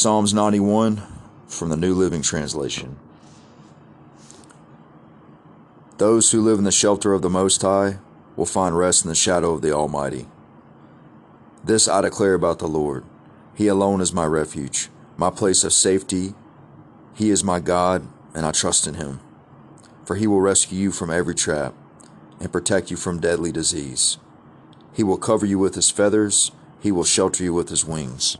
Psalms 91 from the New Living Translation. Those who live in the shelter of the Most High will find rest in the shadow of the Almighty. This I declare about the Lord. He alone is my refuge, my place of safety. He is my God, and I trust in him. For he will rescue you from every trap and protect you from deadly disease. He will cover you with his feathers, he will shelter you with his wings.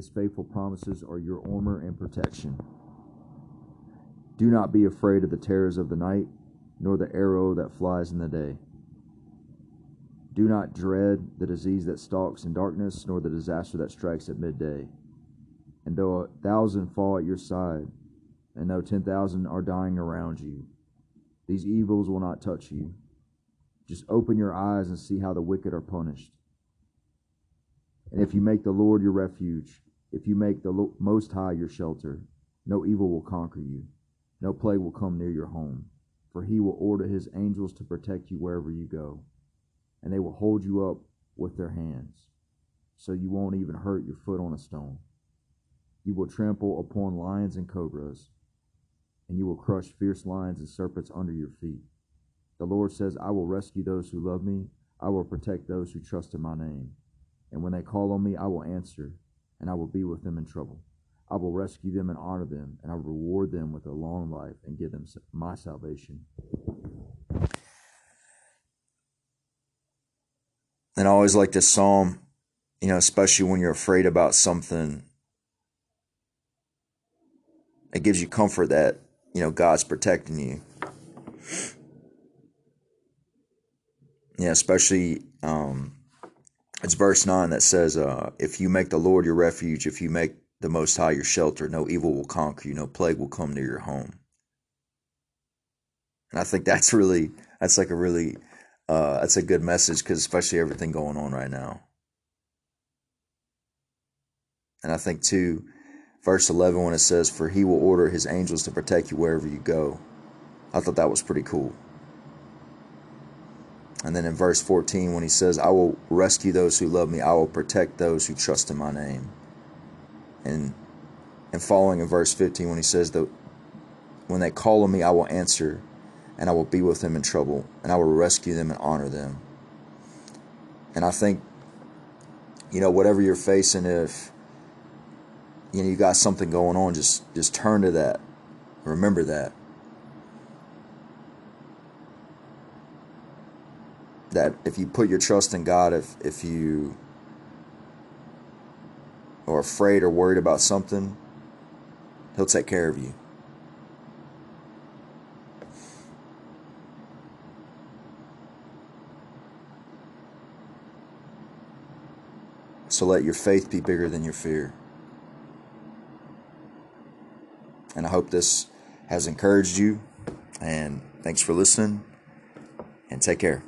His faithful promises are your armor and protection. Do not be afraid of the terrors of the night, nor the arrow that flies in the day. Do not dread the disease that stalks in darkness, nor the disaster that strikes at midday. And though a thousand fall at your side, and though ten thousand are dying around you, these evils will not touch you. Just open your eyes and see how the wicked are punished. And if you make the Lord your refuge, if you make the Most High your shelter, no evil will conquer you. No plague will come near your home, for he will order his angels to protect you wherever you go, and they will hold you up with their hands, so you won't even hurt your foot on a stone. You will trample upon lions and cobras, and you will crush fierce lions and serpents under your feet. The Lord says, I will rescue those who love me, I will protect those who trust in my name. And when they call on me, I will answer, and I will be with them in trouble. I will rescue them and honor them, and I will reward them with a long life and give them my salvation. And I always like this psalm, you know, especially when you're afraid about something. It gives you comfort that, you know, God's protecting you. Yeah, especially um, it's verse 9 that says, uh, If you make the Lord your refuge, if you make the Most High your shelter. No evil will conquer you. No plague will come near your home. And I think that's really, that's like a really, uh, that's a good message because especially everything going on right now. And I think too, verse 11 when it says, For he will order his angels to protect you wherever you go. I thought that was pretty cool. And then in verse 14, when he says, I will rescue those who love me, I will protect those who trust in my name and and following in verse 15 when he says that when they call on me I will answer and I will be with them in trouble and I will rescue them and honor them. And I think you know whatever you're facing if you know you got something going on just just turn to that. Remember that. That if you put your trust in God if if you are afraid or worried about something, He'll take care of you. So let your faith be bigger than your fear. And I hope this has encouraged you. And thanks for listening. And take care.